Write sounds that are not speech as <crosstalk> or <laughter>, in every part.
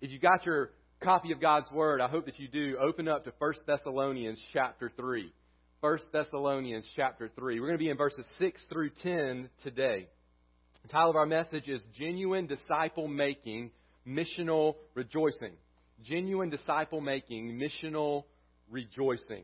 If you got your copy of God's Word, I hope that you do. Open up to 1 Thessalonians chapter 3. 1 Thessalonians chapter 3. We're going to be in verses 6 through 10 today. The title of our message is Genuine Disciple Making, Missional Rejoicing. Genuine Disciple Making, Missional Rejoicing.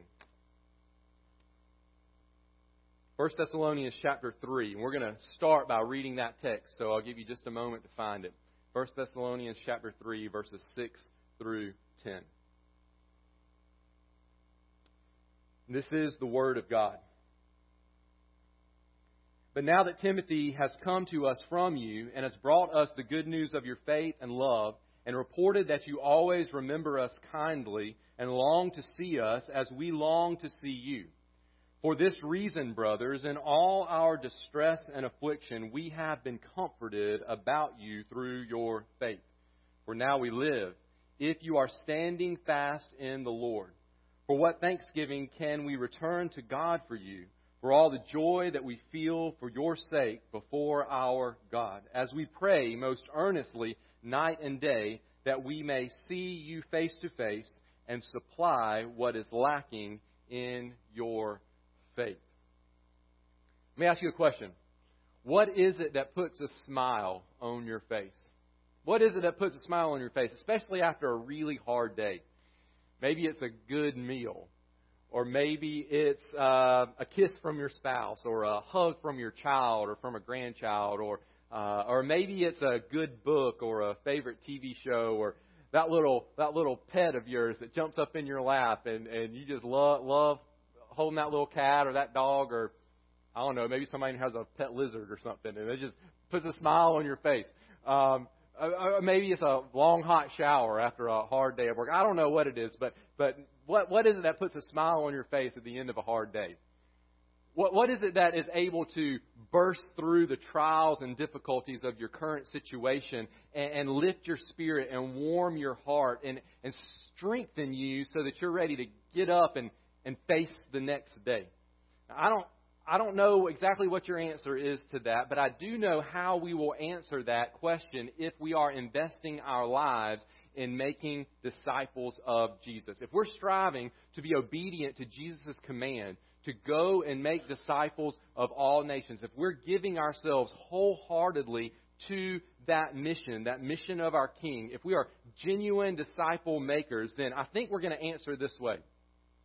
1 Thessalonians chapter 3. And we're going to start by reading that text, so I'll give you just a moment to find it. 1 Thessalonians chapter 3, verses 6 through 10. This is the Word of God. But now that Timothy has come to us from you and has brought us the good news of your faith and love, and reported that you always remember us kindly and long to see us as we long to see you. For this reason, brothers, in all our distress and affliction, we have been comforted about you through your faith. For now we live, if you are standing fast in the Lord. For what thanksgiving can we return to God for you, for all the joy that we feel for your sake before our God, as we pray most earnestly night and day that we may see you face to face and supply what is lacking in your faith. Let me ask you a question. What is it that puts a smile on your face? What is it that puts a smile on your face, especially after a really hard day? Maybe it's a good meal, or maybe it's uh, a kiss from your spouse, or a hug from your child, or from a grandchild, or uh, or maybe it's a good book, or a favorite TV show, or that little that little pet of yours that jumps up in your lap, and and you just love love holding that little cat or that dog or I don't know, maybe somebody has a pet lizard or something, and it just puts a smile on your face. Um, uh, maybe it's a long hot shower after a hard day of work. I don't know what it is, but but what what is it that puts a smile on your face at the end of a hard day? What what is it that is able to burst through the trials and difficulties of your current situation and, and lift your spirit and warm your heart and and strengthen you so that you're ready to get up and and face the next day. Now, I don't I don't know exactly what your answer is to that, but I do know how we will answer that question if we are investing our lives in making disciples of Jesus. If we're striving to be obedient to Jesus' command to go and make disciples of all nations, if we're giving ourselves wholeheartedly to that mission, that mission of our King, if we are genuine disciple makers, then I think we're going to answer this way.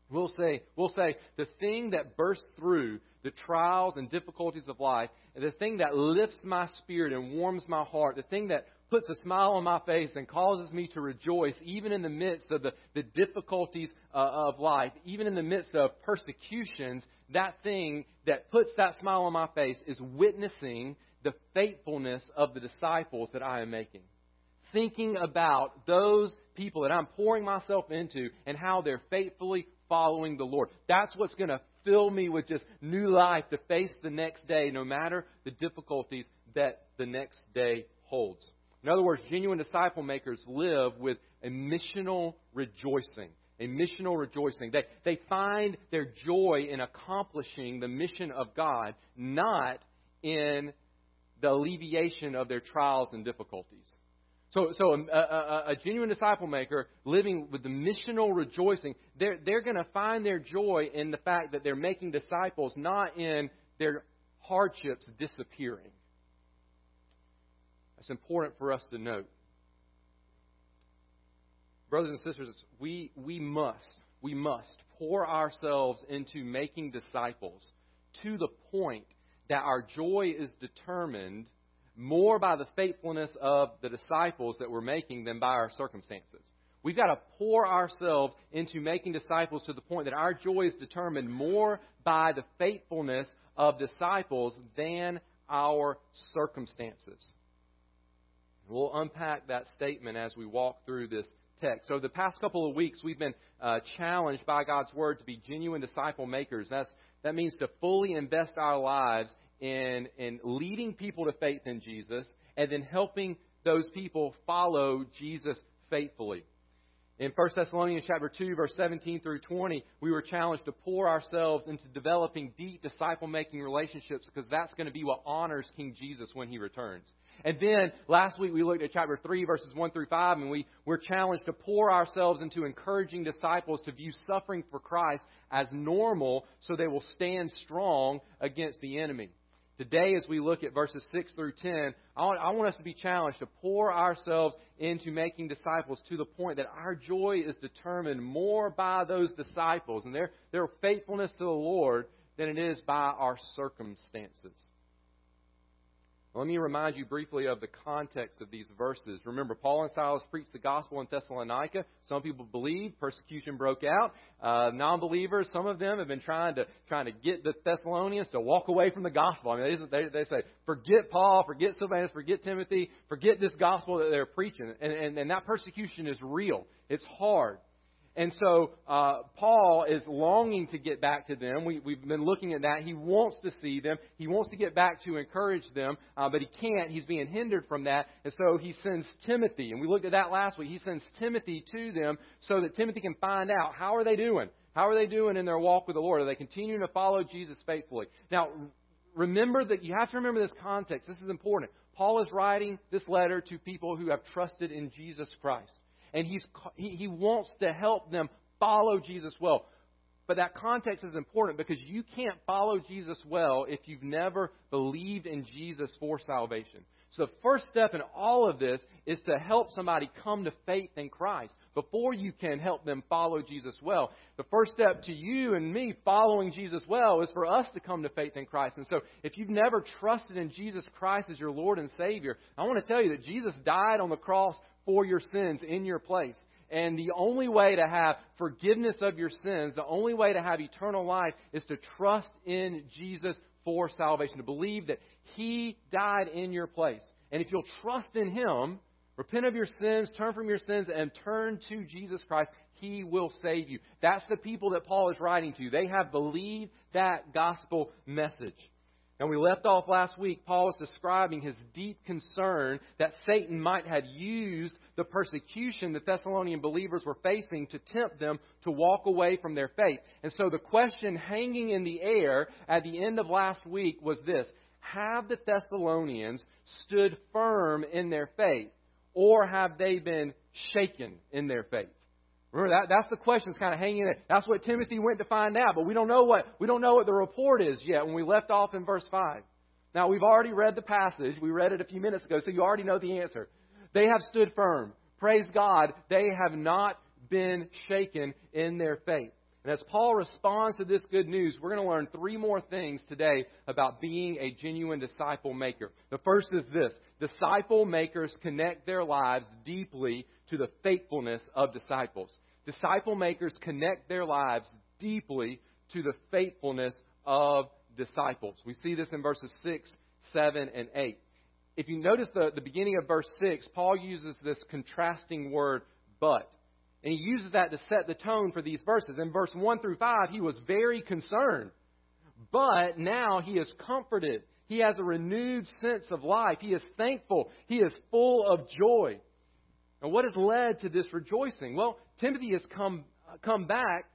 We'll say, we'll say the thing that bursts through the trials and difficulties of life, the thing that lifts my spirit and warms my heart, the thing that puts a smile on my face and causes me to rejoice, even in the midst of the, the difficulties uh, of life, even in the midst of persecutions, that thing that puts that smile on my face is witnessing the faithfulness of the disciples that I am making. Thinking about those people that I'm pouring myself into and how they're faithfully following the Lord. That's what's going to fill me with just new life to face the next day, no matter the difficulties that the next day holds. In other words, genuine disciple makers live with a missional rejoicing. A missional rejoicing. They, they find their joy in accomplishing the mission of God, not in the alleviation of their trials and difficulties. So, so um, a, a, a, genuine disciple maker living with the missional rejoicing, they're, they're going to find their joy in the fact that they're making disciples, not in their hardships disappearing. That's important for us to note. Brothers and sisters, we, we must, we must pour ourselves into making disciples to the point that our joy is determined more by the faithfulness of the disciples that we're making than by our circumstances. We've got to pour ourselves into making disciples to the point that our joy is determined more by the faithfulness of disciples than our circumstances. We'll unpack that statement as we walk through this text. So, the past couple of weeks, we've been uh, challenged by God's Word to be genuine disciple makers. That's, that means to fully invest our lives in, in leading people to faith in Jesus and then helping those people follow Jesus faithfully. In 1 Thessalonians chapter 2 verse 17 through 20, we were challenged to pour ourselves into developing deep disciple-making relationships because that's going to be what honors King Jesus when he returns. And then last week we looked at chapter 3 verses 1 through 5 and we were challenged to pour ourselves into encouraging disciples to view suffering for Christ as normal so they will stand strong against the enemy. Today, as we look at verses 6 through 10, I want, I want, us to be challenged to pour ourselves into making disciples to the point that our joy is determined more by those disciples and their, their faithfulness to the Lord than it is by our circumstances. Let me remind you briefly of the context of these verses. Remember, Paul and Silas preached the gospel in Thessalonica. Some people believed persecution broke out. Uh, non-believers, some of them have been trying to trying to get the Thessalonians to walk away from the gospel. I mean, they, they, they say, forget Paul, forget Silvanus, forget Timothy, forget this gospel that they're preaching. And, and, and that persecution is real. It's hard. And so uh, Paul is longing to get back to them. We, have been looking at that. He wants to see them. He wants to get back to encourage them, uh, but he can't. He's being hindered from that. And so he sends Timothy. And we looked at that last week. He sends Timothy to them so that Timothy can find out how are they doing? How are they doing in their walk with the Lord? Are they continuing to follow Jesus faithfully? Now, remember that you have to remember this context. This is important. Paul is writing this letter to people who have trusted in Jesus Christ and he's, he, he wants to help them follow Jesus well. But that context is important because you can't follow Jesus well if you've never believed in Jesus for salvation. So the first step in all of this is to help somebody come to faith in Christ before you can help them follow Jesus well. The first step to you and me following Jesus well is for us to come to faith in Christ. And so if you've never trusted in Jesus Christ as your Lord and Savior, I want to tell you that Jesus died on the cross for your sins in your place. And the only way to have forgiveness of your sins, the only way to have eternal life is to trust in Jesus for salvation, to believe that He died in your place. And if you'll trust in Him, repent of your sins, turn from your sins, and turn to Jesus Christ, He will save you. That's the people that Paul is writing to. They have believed that gospel message. And we left off last week, Paul was describing his deep concern that Satan might have used the persecution the Thessalonian believers were facing to tempt them to walk away from their faith. And so the question hanging in the air at the end of last week was this Have the Thessalonians stood firm in their faith, or have they been shaken in their faith? Remember that that's the question that's kind of hanging there. That's what Timothy went to find out, but we don't know what we don't know what the report is yet when we left off in verse five. Now we've already read the passage. We read it a few minutes ago, so you already know the answer. They have stood firm. Praise God, they have not been shaken in their faith. And as Paul responds to this good news, we're going to learn three more things today about being a genuine disciple maker. The first is this disciple makers connect their lives deeply to the faithfulness of disciples. Disciple makers connect their lives deeply to the faithfulness of disciples. We see this in verses 6, 7, and 8. If you notice the, the beginning of verse 6, Paul uses this contrasting word, but. And he uses that to set the tone for these verses. In verse 1 through 5, he was very concerned. But now he is comforted. He has a renewed sense of life. He is thankful. He is full of joy. Now, what has led to this rejoicing? Well, Timothy has come, come back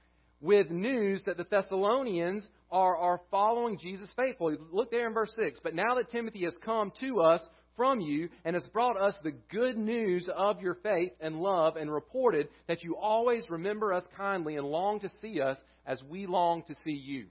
with news that the Thessalonians are, are following Jesus faithfully. Look there in verse 6. But now that Timothy has come to us from you and has brought us the good news of your faith and love and reported that you always remember us kindly and long to see us as we long to see you.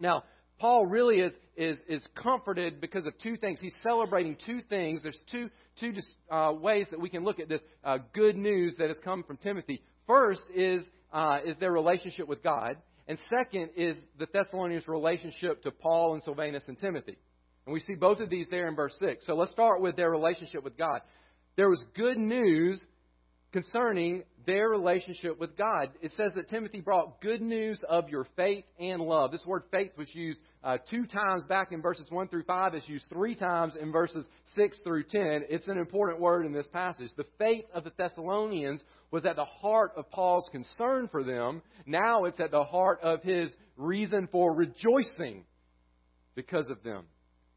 Now, Paul really is, is, is comforted because of two things. He's celebrating two things. There's two, two uh, ways that we can look at this uh, good news that has come from Timothy. First is, uh, is their relationship with God. And second is the Thessalonians' relationship to Paul and Silvanus and Timothy. And we see both of these there in verse 6. So let's start with their relationship with God. There was good news concerning their relationship with God. It says that Timothy brought good news of your faith and love. This word faith was used uh, two times back in verses 1 through 5. It's used three times in verses 6 through 10. It's an important word in this passage. The faith of the Thessalonians was at the heart of Paul's concern for them. Now it's at the heart of his reason for rejoicing because of them.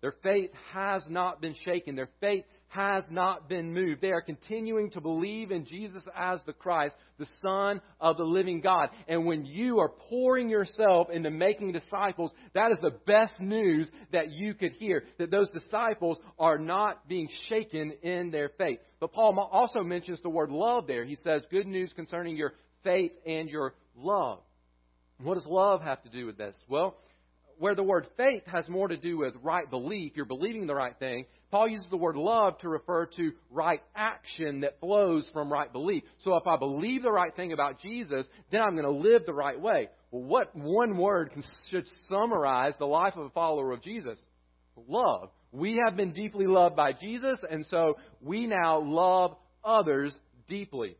Their faith has not been shaken. Their faith has not been moved. They are continuing to believe in Jesus as the Christ, the Son of the living God. And when you are pouring yourself into making disciples, that is the best news that you could hear. That those disciples are not being shaken in their faith. But Paul also mentions the word love there. He says, good news concerning your faith and your love. What does love have to do with this? Well, where the word faith has more to do with right belief, you're believing the right thing, Paul uses the word love to refer to right action that flows from right belief. So if I believe the right thing about Jesus, then I'm going to live the right way. Well, what one word should summarize the life of a follower of Jesus? Love. We have been deeply loved by Jesus, and so we now love others deeply.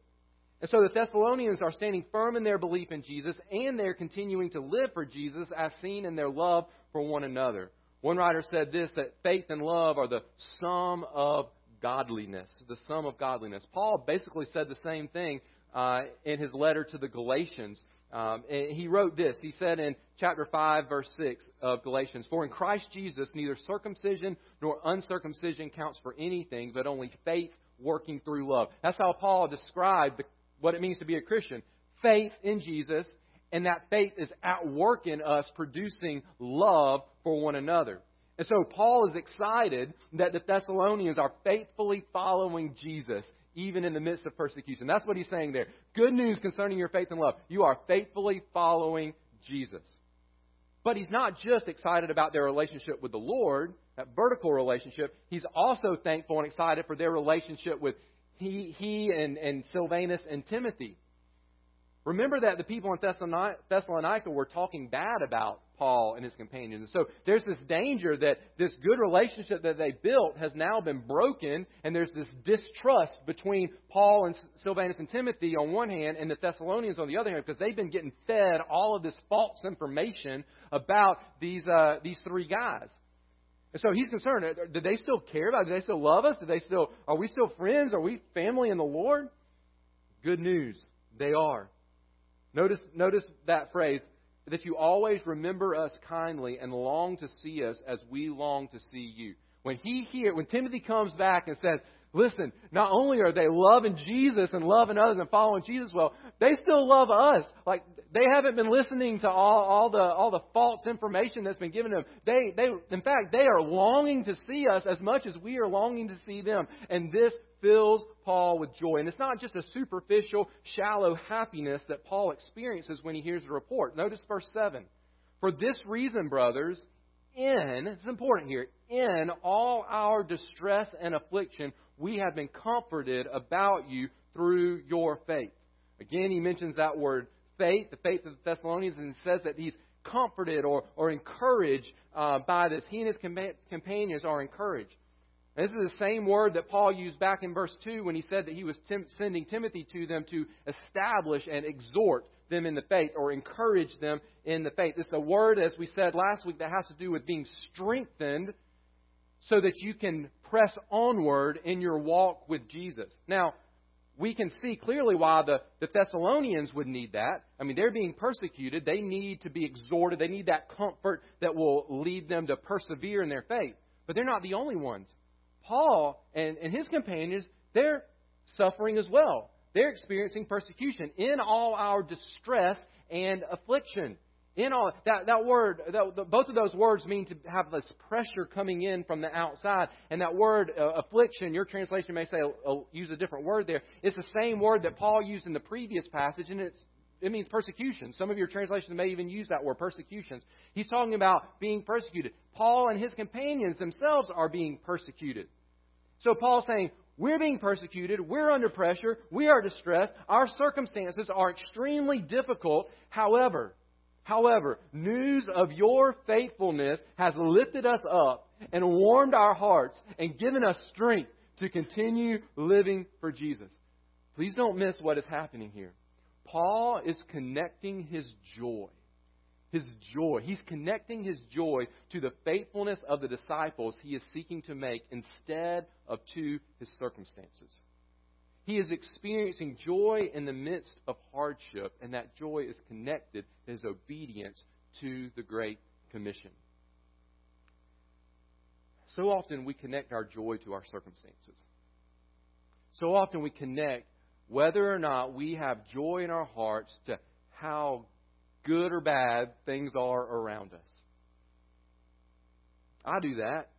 And so the Thessalonians are standing firm in their belief in Jesus, and they're continuing to live for Jesus as seen in their love for one another. One writer said this that faith and love are the sum of godliness. The sum of godliness. Paul basically said the same thing uh, in his letter to the Galatians. Um, he wrote this. He said in chapter 5, verse 6 of Galatians For in Christ Jesus, neither circumcision nor uncircumcision counts for anything, but only faith working through love. That's how Paul described the what it means to be a Christian. Faith in Jesus, and that faith is at work in us, producing love for one another. And so Paul is excited that the Thessalonians are faithfully following Jesus, even in the midst of persecution. That's what he's saying there. Good news concerning your faith and love. You are faithfully following Jesus. But he's not just excited about their relationship with the Lord, that vertical relationship. He's also thankful and excited for their relationship with he, he and, and Silvanus and Timothy. Remember that the people in Thessalonica were talking bad about Paul and his companions. And so there's this danger that this good relationship that they built has now been broken, and there's this distrust between Paul and Silvanus and Timothy on one hand, and the Thessalonians on the other hand, because they've been getting fed all of this false information about these uh, these three guys. And so he's concerned. Do they still care about? It? Do they still love us? Do they still? Are we still friends? Are we family in the Lord? Good news. They are. Notice, notice that phrase that you always remember us kindly and long to see us as we long to see you. When he hear, when Timothy comes back and says, Listen, not only are they loving Jesus and loving others and following Jesus well, they still love us. Like they haven't been listening to all, all the all the false information that's been given them. They they in fact they are longing to see us as much as we are longing to see them. And this fills Paul with joy. And it's not just a superficial, shallow happiness that Paul experiences when he hears the report. Notice verse 7. For this reason, brothers, in, it's important here, in all our distress and affliction, we have been comforted about you through your faith. Again, he mentions that word faith, the faith of the Thessalonians, and says that he's comforted or, or encouraged uh, by this. He and his companions are encouraged. And this is the same word that Paul used back in verse 2 when he said that he was tim- sending Timothy to them to establish and exhort them in the faith or encourage them in the faith. It's a word, as we said last week, that has to do with being strengthened so that you can press onward in your walk with Jesus. Now, we can see clearly why the, the Thessalonians would need that. I mean, they're being persecuted. They need to be exhorted. They need that comfort that will lead them to persevere in their faith. But they're not the only ones. Paul and, and his companions, they're suffering as well. They're experiencing persecution in all our distress and affliction in all that that word that, the, both of those words mean to have this pressure coming in from the outside and that word uh, affliction your translation may say uh, use a different word there it's the same word that paul used in the previous passage and it's it means persecution some of your translations may even use that word persecutions he's talking about being persecuted paul and his companions themselves are being persecuted so paul's saying we're being persecuted. We're under pressure. We are distressed. Our circumstances are extremely difficult. However, However, news of your faithfulness has lifted us up and warmed our hearts and given us strength to continue living for Jesus. Please don't miss what is happening here. Paul is connecting his joy. His joy. He's connecting his joy to the faithfulness of the disciples he is seeking to make instead of to his circumstances. He is experiencing joy in the midst of hardship, and that joy is connected to his obedience to the Great Commission. so often we connect our joy to our circumstances. So often we connect whether or not we have joy in our hearts to how good or bad things are around us. I do that.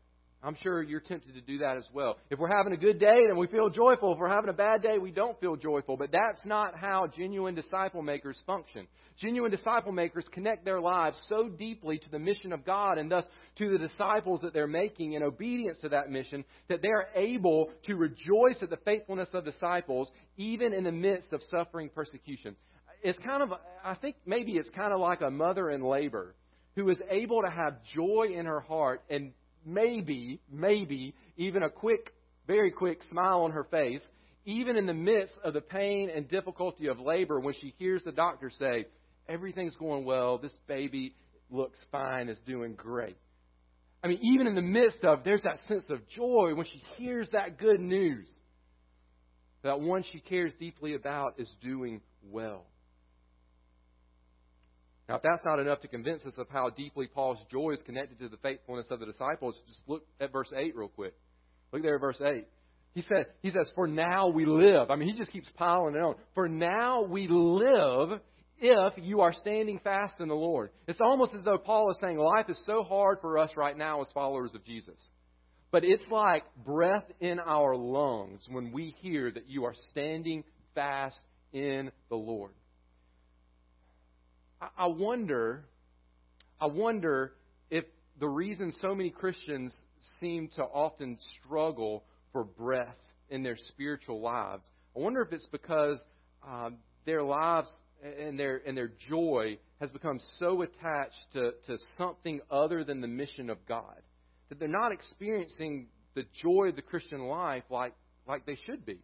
I'm sure you're tempted to do that as well. If we're having a good day, then we feel joyful. If we're having a bad day, we don't feel joyful. But that's not how genuine disciple makers function. Genuine disciple makers connect their lives so deeply to the mission of God and thus to the disciples that they're making in obedience to that mission that they're able to rejoice at the faithfulness of disciples even in the midst of suffering persecution. It's kind of, I think maybe it's kind of like a mother in labor who is able to have joy in her heart and maybe, maybe even a quick, very quick smile on her face, even in the midst of the pain and difficulty of labor when she hears the doctor say, Everything's going well, this baby looks fine, is doing great. I mean, even in the midst of, there's that sense of joy when she hears that good news. That one she cares deeply about is doing well. Now, if that's not enough to convince us of how deeply Paul's joy is connected to the faithfulness of the disciples, just look at verse 8 real quick. Look there at verse 8. He, said, he says, For now we live. I mean, he just keeps piling it on. For now we live if you are standing fast in the Lord. It's almost as though Paul is saying life is so hard for us right now as followers of Jesus. But it's like breath in our lungs when we hear that you are standing fast in the Lord. I wonder, I wonder if the reason so many Christians seem to often struggle for breath in their spiritual lives, I wonder if it's because um, their lives and their and their joy has become so attached to, to something other than the mission of God that they're not experiencing the joy of the Christian life like like they should be.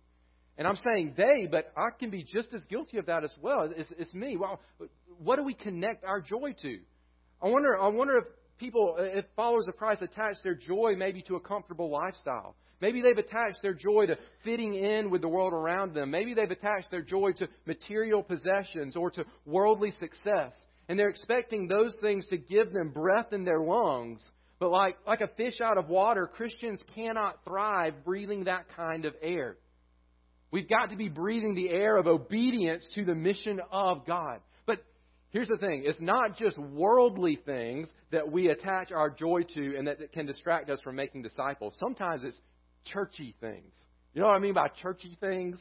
And I'm saying they, but I can be just as guilty of that as well. It's, it's me. Well, what do we connect our joy to? I wonder. I wonder if people, if followers of Christ, attach their joy maybe to a comfortable lifestyle. Maybe they've attached their joy to fitting in with the world around them. Maybe they've attached their joy to material possessions or to worldly success. And they're expecting those things to give them breath in their lungs. But like, like a fish out of water, Christians cannot thrive breathing that kind of air. We've got to be breathing the air of obedience to the mission of God. But here's the thing it's not just worldly things that we attach our joy to and that can distract us from making disciples. Sometimes it's churchy things. You know what I mean by churchy things?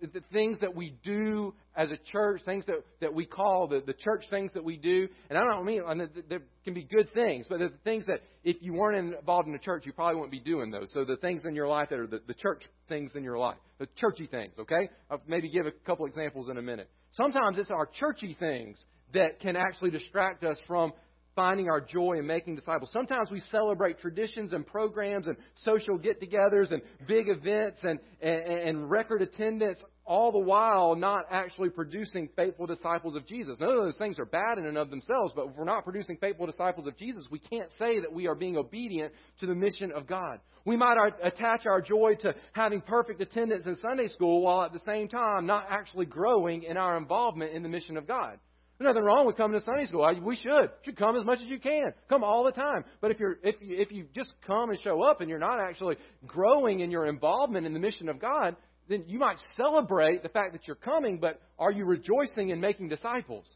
The things that we do as a church, things that, that we call the, the church things that we do. And I don't mean, and there can be good things, but the things that if you weren't involved in the church, you probably wouldn't be doing those. So the things in your life that are the, the church things in your life, the churchy things, okay? I'll maybe give a couple examples in a minute. Sometimes it's our churchy things that can actually distract us from finding our joy in making disciples. Sometimes we celebrate traditions and programs and social get togethers and big events and, and, and, record attendance, all the while not actually producing faithful disciples of Jesus. None of those things are bad in and of themselves, but if we're not producing faithful disciples of Jesus, we can't say that we are being obedient to the mission of God. We might attach our joy to having perfect attendance in Sunday school while at the same time not actually growing in our involvement in the mission of God. There's nothing wrong with coming to Sunday school. We should. You should come as much as you can. Come all the time. But if you're if you, if you just come and show up and you're not actually growing in your involvement in the mission of God, then you might celebrate the fact that you're coming, but are you rejoicing in making disciples?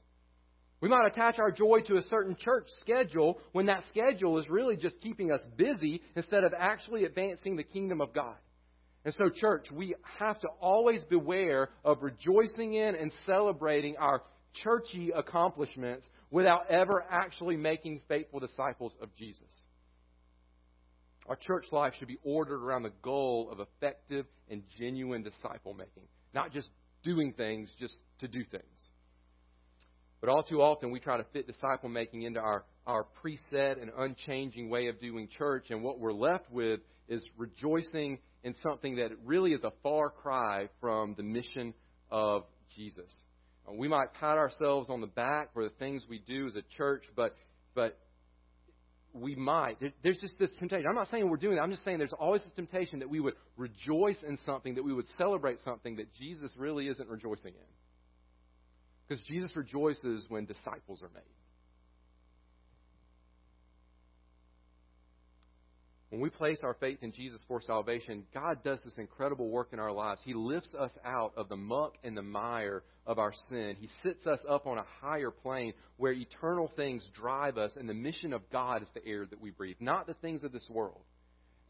We might attach our joy to a certain church schedule when that schedule is really just keeping us busy instead of actually advancing the kingdom of God. And so, church, we have to always beware of rejoicing in and celebrating our churchy accomplishments without ever actually making faithful disciples of Jesus. Our church life should be ordered around the goal of effective and genuine disciple making, not just doing things just to do things. But all too often, we try to fit disciple making into our, our preset and unchanging way of doing church, and what we're left with is rejoicing in something that really is a far cry from the mission of Jesus. Uh, we might pat ourselves on the back for the things we do as a church, but but we might. There's just this temptation. I'm not saying we're doing that. I'm just saying there's always this temptation that we would rejoice in something, that we would celebrate something that Jesus really isn't rejoicing in. Because Jesus rejoices when disciples are made. When we place our faith in Jesus for salvation, God does this incredible work in our lives. He lifts us out of the muck and the mire of our sin. He sits us up on a higher plane where eternal things drive us, and the mission of God is the air that we breathe, not the things of this world.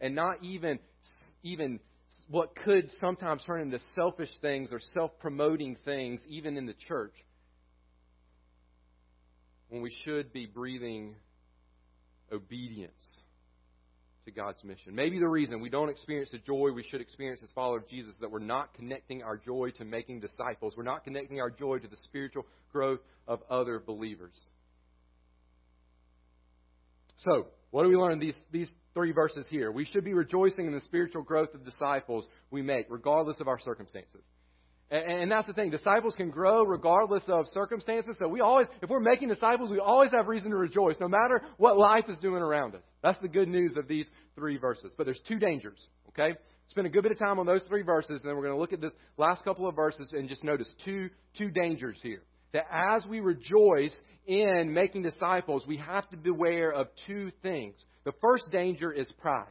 And not even, even what could sometimes turn into selfish things or self promoting things, even in the church, when we should be breathing obedience to God's mission. Maybe the reason we don't experience the joy we should experience as followers of Jesus is that we're not connecting our joy to making disciples. We're not connecting our joy to the spiritual growth of other believers. So, what do we learn in these, these three verses here? We should be rejoicing in the spiritual growth of disciples we make, regardless of our circumstances. And, that's the thing. Disciples can grow regardless of circumstances. So we always, if we're making disciples, we always have reason to rejoice, no matter what life is doing around us. That's the good news of these three verses. But there's two dangers, okay? Spend a good bit of time on those three verses, and then we're going to look at this last couple of verses and just notice two, two dangers here. That as we rejoice in making disciples, we have to beware of two things. The first danger is pride.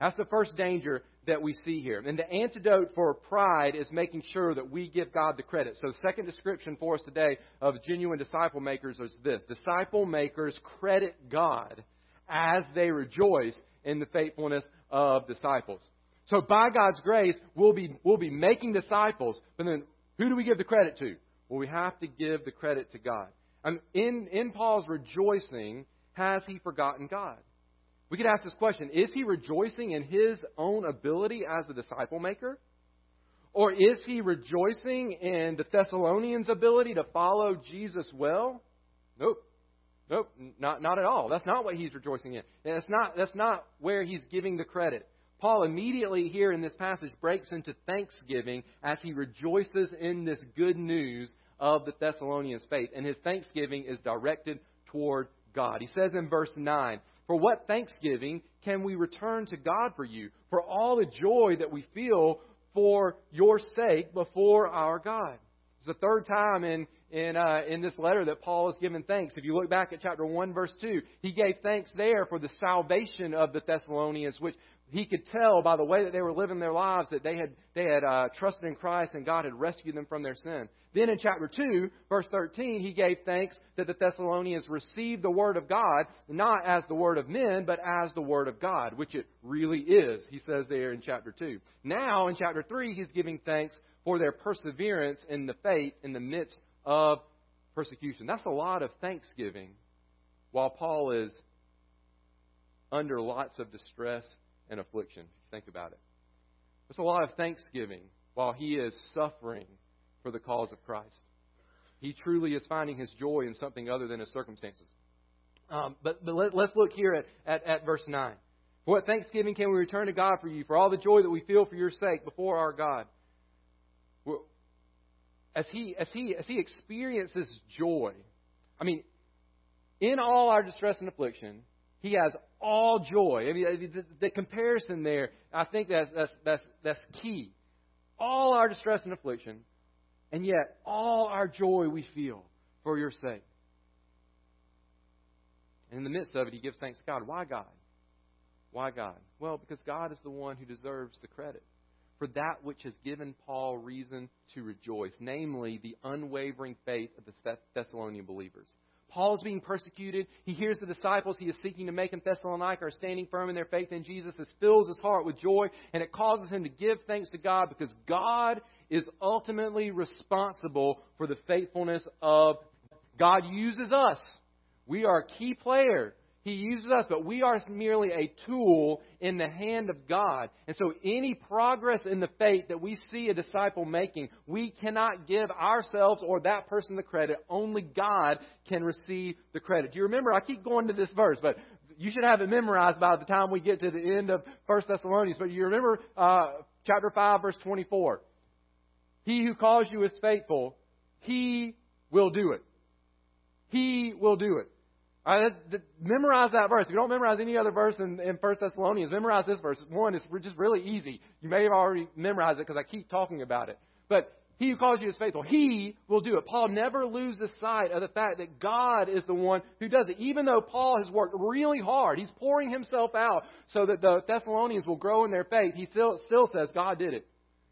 That's the first danger that we see here. And the antidote for pride is making sure that we give God the credit. So, the second description for us today of genuine disciple makers is this Disciple makers credit God as they rejoice in the faithfulness of disciples. So, by God's grace, we'll be, we'll be making disciples, but then who do we give the credit to? Well, we have to give the credit to God. And in, in Paul's rejoicing, has he forgotten God? We could ask this question Is he rejoicing in his own ability as a disciple maker? Or is he rejoicing in the Thessalonians' ability to follow Jesus well? Nope. Nope, not, not at all. That's not what he's rejoicing in. And that's not, that's not where he's giving the credit. Paul immediately here in this passage breaks into thanksgiving as he rejoices in this good news of the Thessalonians' faith. And his thanksgiving is directed toward God. He says in verse 9, For what thanksgiving can we return to God for you, for all the joy that we feel for your sake before our God? It's the third time in, in, uh, in this letter that Paul is given thanks. If you look back at chapter 1, verse 2, he gave thanks there for the salvation of the Thessalonians, which he could tell by the way that they were living their lives that they had, they had uh, trusted in Christ and God had rescued them from their sin. Then in chapter 2, verse 13, he gave thanks that the Thessalonians received the Word of God, not as the Word of men, but as the Word of God, which it really is, he says there in chapter 2. Now, in chapter 3, he's giving thanks for their perseverance in the faith in the midst of persecution. That's a lot of thanksgiving while Paul is under lots of distress and affliction. Think about it. There's a lot of thanksgiving while he is suffering for the cause of Christ. He truly is finding his joy in something other than his circumstances. Um, but but let, us look here at, at, at verse 9. For what thanksgiving can we return to God for you, for all the joy that we feel for your sake before our God? As he, as he, as he experiences joy, I mean, in all our distress and affliction, he has all joy. I mean, the, the comparison there, I think that's, that's, that's, that's key. All our distress and affliction, and yet all our joy we feel for your sake. And in the midst of it, he gives thanks to God. Why God? Why God? Well, because God is the one who deserves the credit for that which has given Paul reason to rejoice, namely the unwavering faith of the Thessalonian believers. Paul is being persecuted. He hears the disciples he is seeking to make in Thessalonica are standing firm in their faith in Jesus. This fills his heart with joy, and it causes him to give thanks to God because God is ultimately responsible for the faithfulness of God uses us. We are a key player he uses us, but we are merely a tool in the hand of God. And so, any progress in the faith that we see a disciple making, we cannot give ourselves or that person the credit. Only God can receive the credit. Do you remember? I keep going to this verse, but you should have it memorized by the time we get to the end of 1 Thessalonians. But you remember uh, chapter 5, verse 24. He who calls you is faithful, he will do it. He will do it. Uh, right, memorize that verse. If you don't memorize any other verse in, in 1 Thessalonians, memorize this verse. One, it's just really easy. You may have already memorized it because I keep talking about it. But He who calls you is faithful. He will do it. Paul never loses sight of the fact that God is the one who does it. Even though Paul has worked really hard, he's pouring himself out so that the Thessalonians will grow in their faith. He still, still says God did it.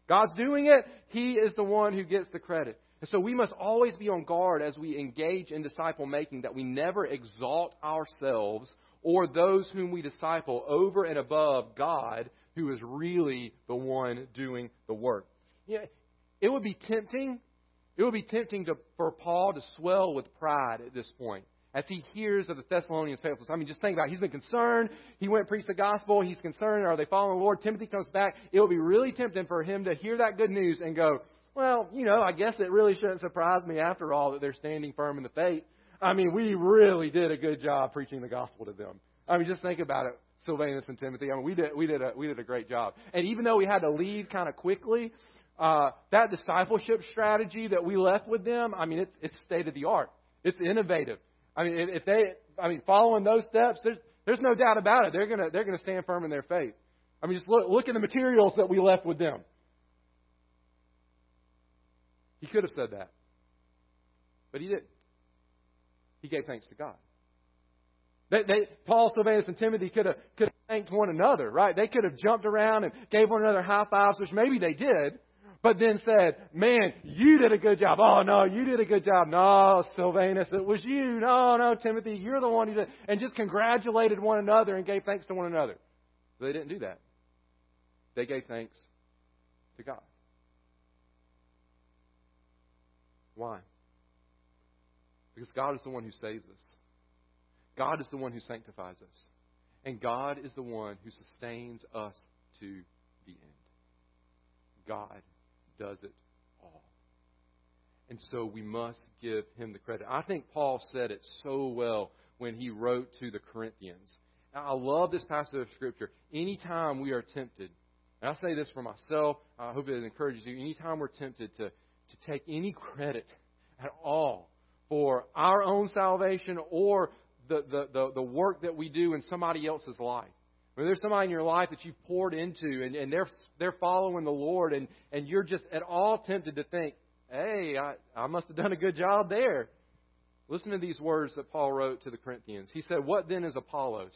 God's doing it. He is the one who gets the credit. And so we must always be on guard as we engage in disciple making that we never exalt ourselves or those whom we disciple over and above God, who is really the one doing the work. Yeah, it would be tempting. It would be tempting to, for Paul to swell with pride at this point as he hears of the Thessalonians' faithfulness. I mean, just think about it. He's been concerned. He went and preached the gospel. He's concerned. Are they following the Lord? Timothy comes back. It would be really tempting for him to hear that good news and go, well, you know, I guess it really shouldn't surprise me after all that they're standing firm in the faith. I mean, we really did a good job preaching the gospel to them. I mean, just think about it, Silvanus and Timothy. I mean, we did we did a we did a great job. And even though we had to leave kind of quickly, uh, that discipleship strategy that we left with them, I mean, it's it's state of the art. It's innovative. I mean, if they, I mean, following those steps, there's there's no doubt about it. They're gonna they're gonna stand firm in their faith. I mean, just look look at the materials that we left with them. He could have said that. But he didn't. He gave thanks to God. They, they, Paul, Silvanus, and Timothy could have, could have thanked one another, right? They could have jumped around and gave one another high fives, which maybe they did, but then said, Man, you did a good job. Oh, no, you did a good job. No, Silvanus, it was you. No, no, Timothy, you're the one who did. And just congratulated one another and gave thanks to one another. But they didn't do that. They gave thanks to God. Why? Because God is the one who saves us. God is the one who sanctifies us. And God is the one who sustains us to the end. God does it all. And so we must give him the credit. I think Paul said it so well when he wrote to the Corinthians. Now, I love this passage of Scripture. Anytime we are tempted, and I say this for myself, I hope it encourages you, anytime we're tempted to to take any credit at all for our own salvation or the, the, the, the work that we do in somebody else's life. When there's somebody in your life that you've poured into and, and they're, they're following the Lord and, and you're just at all tempted to think, hey, I, I must have done a good job there. Listen to these words that Paul wrote to the Corinthians. He said, What then is Apollos?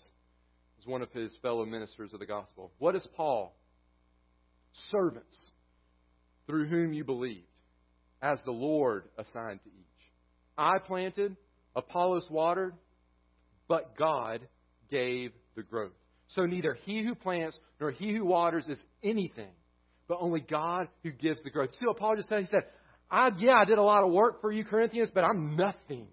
Is one of his fellow ministers of the gospel. What is Paul? Servants through whom you believed as the Lord assigned to each. I planted, Apollos watered, but God gave the growth. So neither he who plants nor he who waters is anything, but only God who gives the growth. See what Paul just said? He said, I, yeah, I did a lot of work for you, Corinthians, but I'm nothing.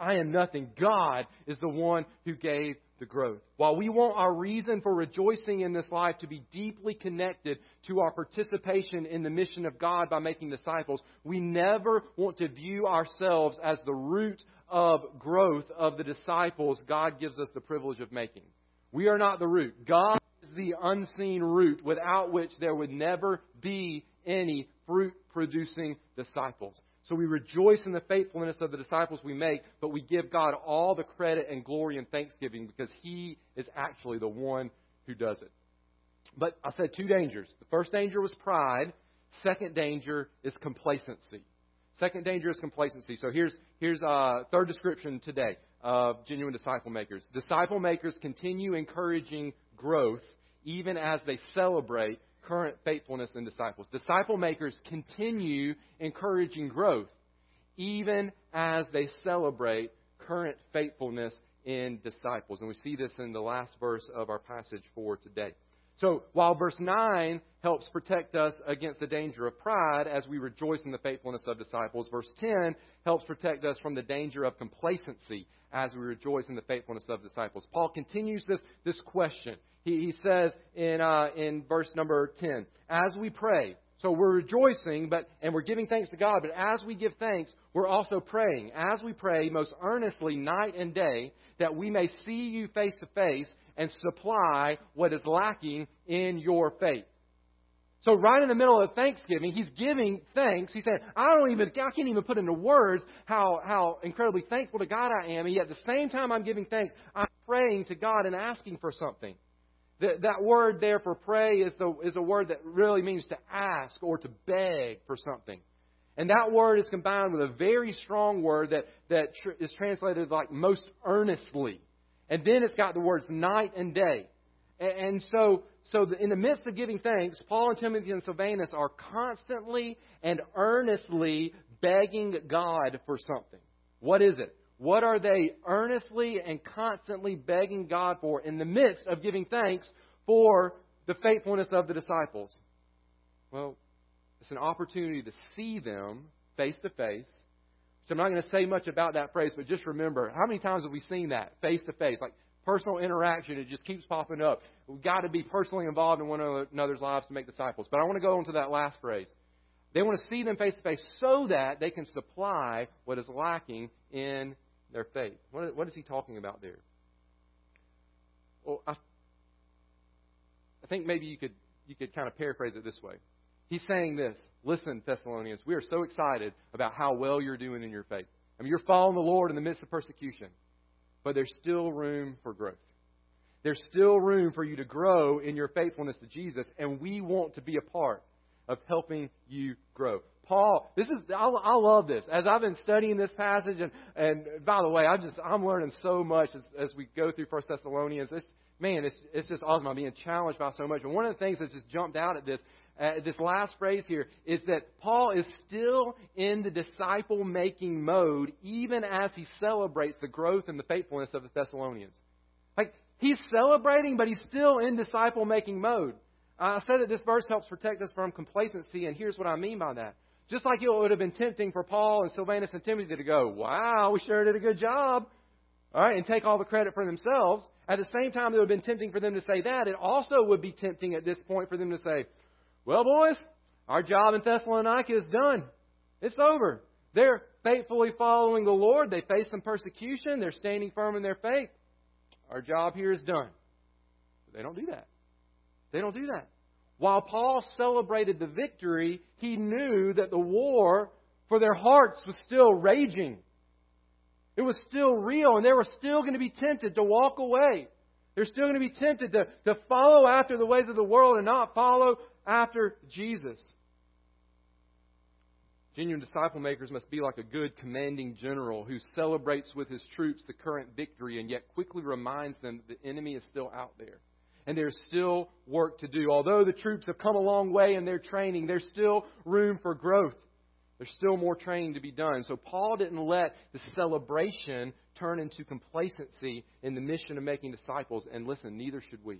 I am nothing. God is the one who gave the growth. While we want our reason for rejoicing in this life to be deeply connected to our participation in the mission of God by making disciples, we never want to view ourselves as the root of growth of the disciples God gives us the privilege of making. We are not the root. God is the unseen root without which there would never be any fruit producing disciples. So we rejoice in the faithfulness of the disciples we make, but we give God all the credit and glory and thanksgiving because He is actually the one who does it. But I said two dangers. The first danger was pride. Second danger is complacency. Second danger is complacency. So here's here's a uh, third description today of genuine disciple makers. Disciple makers continue encouraging growth even as they celebrate current faithfulness in disciples. Disciple makers continue encouraging growth even as they celebrate current faithfulness in disciples. And we see this in the last verse of our passage for today. So while verse 9 helps protect us against the danger of pride as we rejoice in the faithfulness of disciples, verse 10 helps protect us from the danger of complacency as we rejoice in the faithfulness of disciples. Paul continues this, this question. He, he says in, uh, in verse number 10, as we pray, so we're rejoicing, but and we're giving thanks to God. But as we give thanks, we're also praying. As we pray most earnestly night and day, that we may see you face to face and supply what is lacking in your faith. So right in the middle of Thanksgiving, he's giving thanks. He said, I don't even, I can't even put into words how, how incredibly thankful to God I am. And yet at the same time I'm giving thanks, I'm praying to God and asking for something. That, that word there for pray is, the, is a word that really means to ask or to beg for something. And that word is combined with a very strong word that, that tr- is translated like most earnestly. And then it's got the words night and day. And, and so, so the, in the midst of giving thanks, Paul and Timothy and Silvanus are constantly and earnestly begging God for something. What is it? What are they earnestly and constantly begging God for in the midst of giving thanks for the faithfulness of the disciples? Well, it's an opportunity to see them face to face. So I'm not going to say much about that phrase, but just remember how many times have we seen that face to face? Like personal interaction, it just keeps popping up. We've got to be personally involved in one another's lives to make disciples. But I want to go into that last phrase. They want to see them face to face so that they can supply what is lacking in their faith. What, what is he talking about there? Well, I, I think maybe you could you could kind of paraphrase it this way. He's saying this Listen, Thessalonians, we are so excited about how well you're doing in your faith. I mean, you're following the Lord in the midst of persecution, but there's still room for growth. There's still room for you to grow in your faithfulness to Jesus, and we want to be a part of helping you grow. Paul, this is I, I love this. As I've been studying this passage, and and by the way, I just I'm learning so much as, as we go through First Thessalonians. It's man, it's it's just awesome. I'm being challenged by so much. And one of the things that's just jumped out at this uh, this last phrase here is that Paul is still in the disciple making mode, even as he celebrates the growth and the faithfulness of the Thessalonians. Like, he's celebrating, but he's still in disciple making mode. I said that this verse helps protect us from complacency, and here's what I mean by that. Just like it would have been tempting for Paul and Silvanus and Timothy to go, wow, we sure did a good job, all right, and take all the credit for themselves. At the same time, it would have been tempting for them to say that. It also would be tempting at this point for them to say, well, boys, our job in Thessalonica is done. It's over. They're faithfully following the Lord. They face some persecution. They're standing firm in their faith. Our job here is done. But they don't do that. They don't do that. While Paul celebrated the victory, he knew that the war for their hearts was still raging. It was still real, and they were still going to be tempted to walk away. They're still going to be tempted to, to follow after the ways of the world and not follow after Jesus. Genuine disciple makers must be like a good commanding general who celebrates with his troops the current victory and yet quickly reminds them that the enemy is still out there. And there's still work to do. Although the troops have come a long way in their training, there's still room for growth. There's still more training to be done. So Paul didn't let the celebration turn into complacency in the mission of making disciples. And listen, neither should we.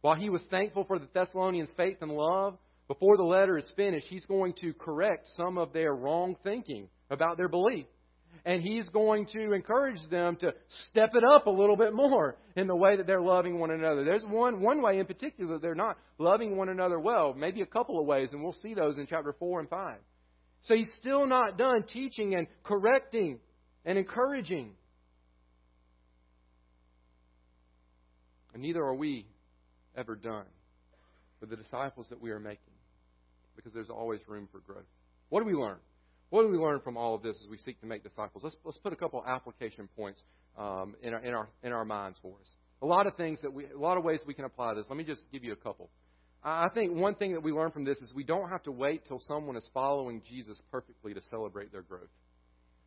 While he was thankful for the Thessalonians' faith and love, before the letter is finished, he's going to correct some of their wrong thinking about their belief. And he's going to encourage them to step it up a little bit more in the way that they're loving one another. There's one, one way in particular that they're not loving one another well, maybe a couple of ways, and we'll see those in chapter 4 and 5. So he's still not done teaching and correcting and encouraging. And neither are we ever done with the disciples that we are making because there's always room for growth. What do we learn? What do we learn from all of this as we seek to make disciples? Let's, let's put a couple application points um, in, our, in, our, in our minds for us. A lot of things that we, a lot of ways we can apply this. Let me just give you a couple. I think one thing that we learn from this is we don't have to wait till someone is following Jesus perfectly to celebrate their growth.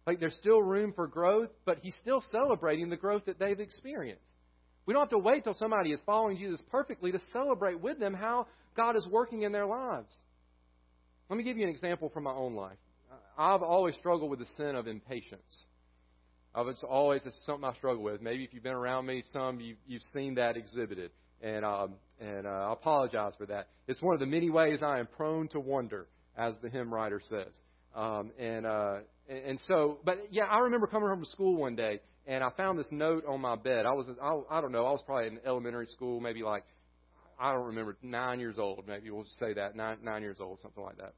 Like there's still room for growth, but he's still celebrating the growth that they've experienced. We don't have to wait till somebody is following Jesus perfectly to celebrate with them how God is working in their lives. Let me give you an example from my own life. I've always struggled with the sin of impatience. I've always it's something I struggle with. Maybe if you've been around me some, you, you've seen that exhibited, and um, and uh, I apologize for that. It's one of the many ways I am prone to wonder, as the hymn writer says. Um, and uh, and so, but yeah, I remember coming home from school one day, and I found this note on my bed. I was, I, I don't know, I was probably in elementary school, maybe like, I don't remember, nine years old, maybe we'll say that, nine, nine years old, something like that.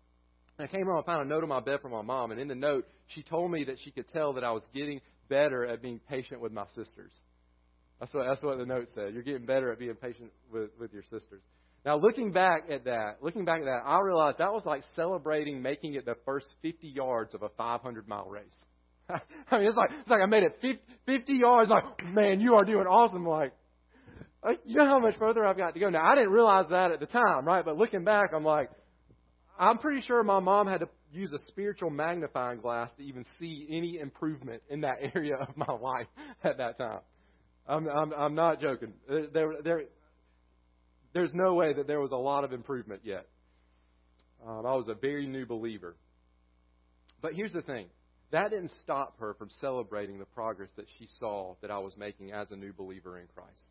And I came home, I found a note on my bed from my mom, and in the note, she told me that she could tell that I was getting better at being patient with my sisters. That's what, that's what the note said. You're getting better at being patient with, with your sisters. Now, looking back at that, looking back at that, I realized that was like celebrating making it the first 50 yards of a 500 mile race. <laughs> I mean, it's like it's like I made it 50, 50 yards. Like, man, you are doing awesome. Like, uh, you know how much further I've got to go. Now, I didn't realize that at the time, right? But looking back, I'm like, I'm pretty sure my mom had to use a spiritual magnifying glass to even see any improvement in that <laughs> area of my life at that time. I'm, I'm, I'm not joking. There, there, there's no way that there was a lot of improvement yet. Um, I was a very new believer. But here's the thing that didn't stop her from celebrating the progress that she saw that I was making as a new believer in Christ.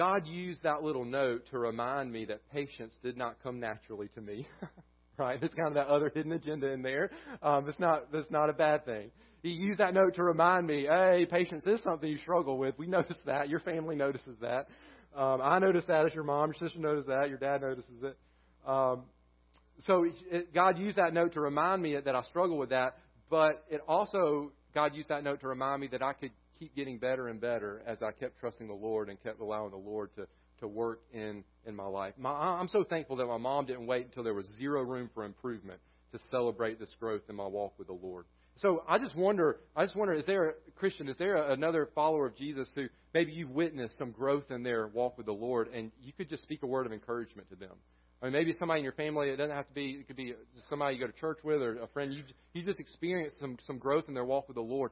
God used that little note to remind me that patience did not come naturally to me. <laughs> right? There's kind of that other hidden agenda in there. Um, it's not that's not a bad thing. He used that note to remind me, hey, patience is something you struggle with. We <laughs> notice that. Your family notices that. Um, I notice that as your mom. Your sister notices that. Your dad notices it. Um, so it, God used that note to remind me that I struggle with that. But it also God used that note to remind me that I could keep getting better and better as I kept trusting the Lord and kept allowing the Lord to, to work in, in my life. My, I'm so thankful that my mom didn't wait until there was zero room for improvement to celebrate this growth in my walk with the Lord. So I just wonder, I just wonder, is there a Christian, is there another follower of Jesus who maybe you've witnessed some growth in their walk with the Lord, and you could just speak a word of encouragement to them? I mean, maybe somebody in your family. It doesn't have to be. It could be somebody you go to church with, or a friend. You you just experienced some some growth in their walk with the Lord,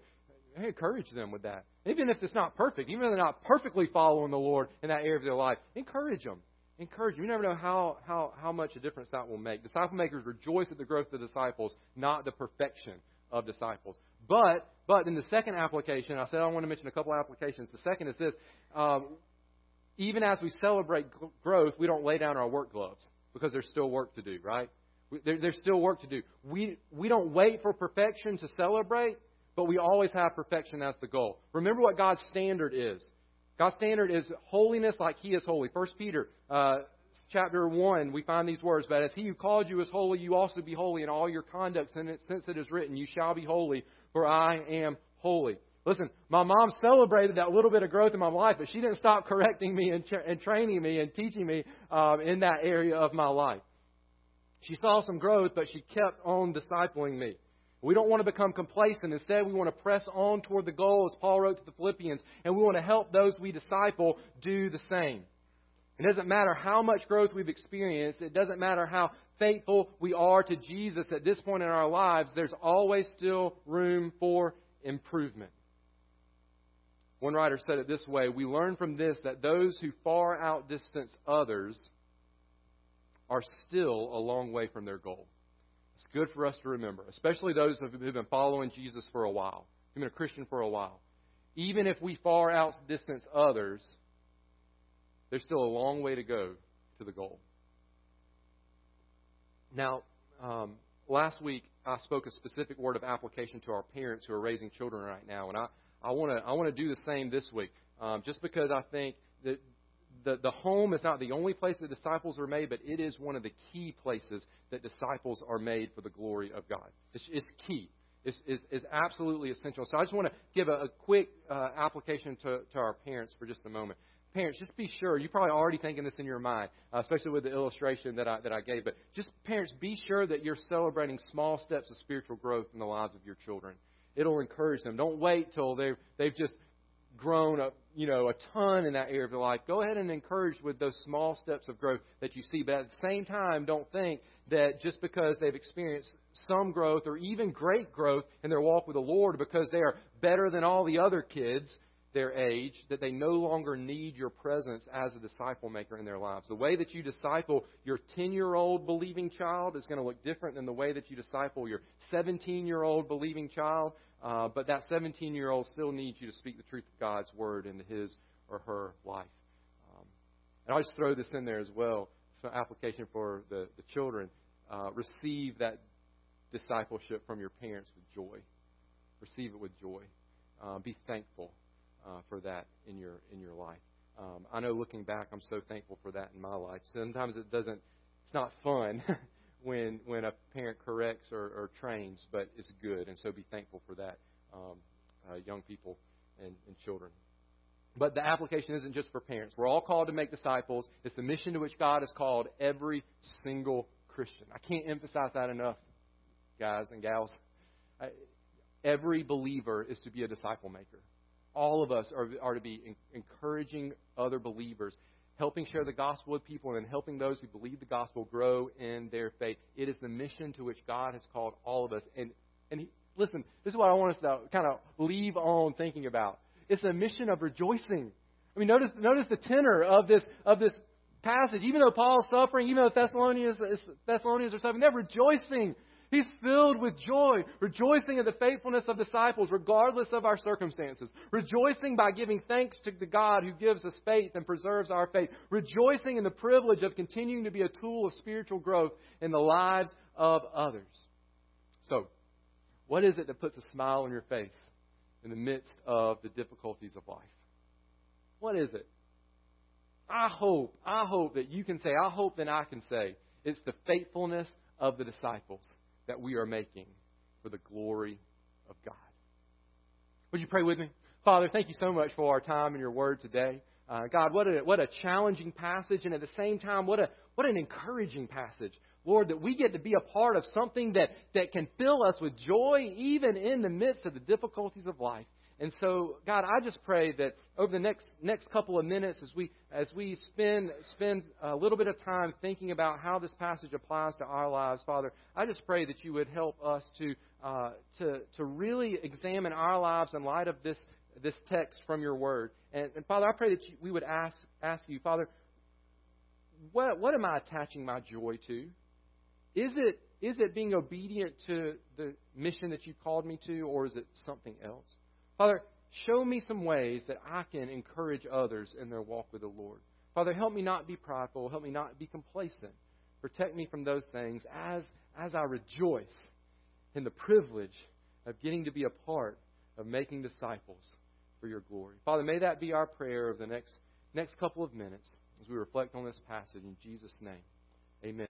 encourage them with that. Even if it's not perfect, even if they're not perfectly following the Lord in that area of their life, encourage them. Encourage them. You never know how, how, how much a difference that will make. Disciple makers rejoice at the growth of the disciples, not the perfection of disciples. But, but in the second application, I said I want to mention a couple applications. The second is this. Um, even as we celebrate growth, we don't lay down our work gloves because there's still work to do, right? There, there's still work to do. We, we don't wait for perfection to celebrate but we always have perfection as the goal. Remember what God's standard is. God's standard is holiness like He is holy. First Peter uh, chapter one, we find these words: "But as He who called you is holy, you also be holy in all your conduct, since it is written, You shall be holy, for I am holy." Listen, my mom celebrated that little bit of growth in my life, but she didn't stop correcting me and, tra- and training me and teaching me um, in that area of my life. She saw some growth, but she kept on discipling me. We don't want to become complacent. Instead, we want to press on toward the goal, as Paul wrote to the Philippians, and we want to help those we disciple do the same. It doesn't matter how much growth we've experienced, it doesn't matter how faithful we are to Jesus at this point in our lives, there's always still room for improvement. One writer said it this way We learn from this that those who far outdistance others are still a long way from their goal. It's good for us to remember, especially those who've been following Jesus for a while, who've been a Christian for a while. Even if we far outdistance others, there's still a long way to go to the goal. Now, um, last week I spoke a specific word of application to our parents who are raising children right now, and I, I want to I want to do the same this week, um, just because I think that the, the home is not the only place that disciples are made, but it is one of the key places that disciples are made for the glory of God. It's, it's key. It's, it's, it's, absolutely essential. So I just want to give a, a quick uh, application to, to our parents for just a moment. Parents, just be sure. You're probably already thinking this in your mind, uh, especially with the illustration that I, that I gave. But just, parents, be sure that you're celebrating small steps of spiritual growth in the lives of your children. It'll encourage them. Don't wait till they've, they've just grown a you know a ton in that area of your life, go ahead and encourage with those small steps of growth that you see. But at the same time, don't think that just because they've experienced some growth or even great growth in their walk with the Lord, because they are better than all the other kids their age, that they no longer need your presence as a disciple maker in their lives. The way that you disciple your 10 year old believing child is going to look different than the way that you disciple your 17 year old believing child uh, but that 17 year old still needs you to speak the truth of God's word into his or her life. Um, and I'll just throw this in there as well for application for the, the children. Uh, receive that discipleship from your parents with joy. Receive it with joy. Uh, be thankful uh, for that in your in your life. Um, I know looking back, I'm so thankful for that in my life. Sometimes it doesn't. It's not fun <laughs> when when a parent corrects or, or trains, but it's good, and so be thankful for that, um, uh, young people and, and children. But the application isn't just for parents. We're all called to make disciples. It's the mission to which God has called every single Christian. I can't emphasize that enough, guys and gals. I, every believer is to be a disciple maker. All of us are, are to be in, encouraging other believers helping share the gospel with people, and then helping those who believe the gospel grow in their faith. It is the mission to which God has called all of us. And, and he, listen, this is what I want us to kind of leave on thinking about. It's a mission of rejoicing. I mean, notice, notice the tenor of this, of this passage. Even though Paul's suffering, even though Thessalonians, Thessalonians are suffering, they're rejoicing. He's filled with joy, rejoicing in the faithfulness of disciples, regardless of our circumstances. Rejoicing by giving thanks to the God who gives us faith and preserves our faith. Rejoicing in the privilege of continuing to be a tool of spiritual growth in the lives of others. So, what is it that puts a smile on your face in the midst of the difficulties of life? What is it? I hope, I hope that you can say, I hope that I can say, it's the faithfulness of the disciples that we are making for the glory of God. Would you pray with me? Father, thank you so much for our time and your word today. Uh, God, what a, what a challenging passage, and at the same time, what, a, what an encouraging passage. Lord, that we get to be a part of something that, that can fill us with joy even in the midst of the difficulties of life. And so, God, I just pray that over the next next couple of minutes, as we as we spend spend a little bit of time thinking about how this passage applies to our lives, Father, I just pray that you would help us to uh, to to really examine our lives in light of this this text from your Word. And, and Father, I pray that you, we would ask ask you, Father, what what am I attaching my joy to? Is it is it being obedient to the mission that you called me to, or is it something else? Father, show me some ways that I can encourage others in their walk with the Lord. Father, help me not be prideful. Help me not be complacent. Protect me from those things as, as I rejoice in the privilege of getting to be a part of making disciples for your glory. Father, may that be our prayer of the next, next couple of minutes as we reflect on this passage in Jesus' name. Amen.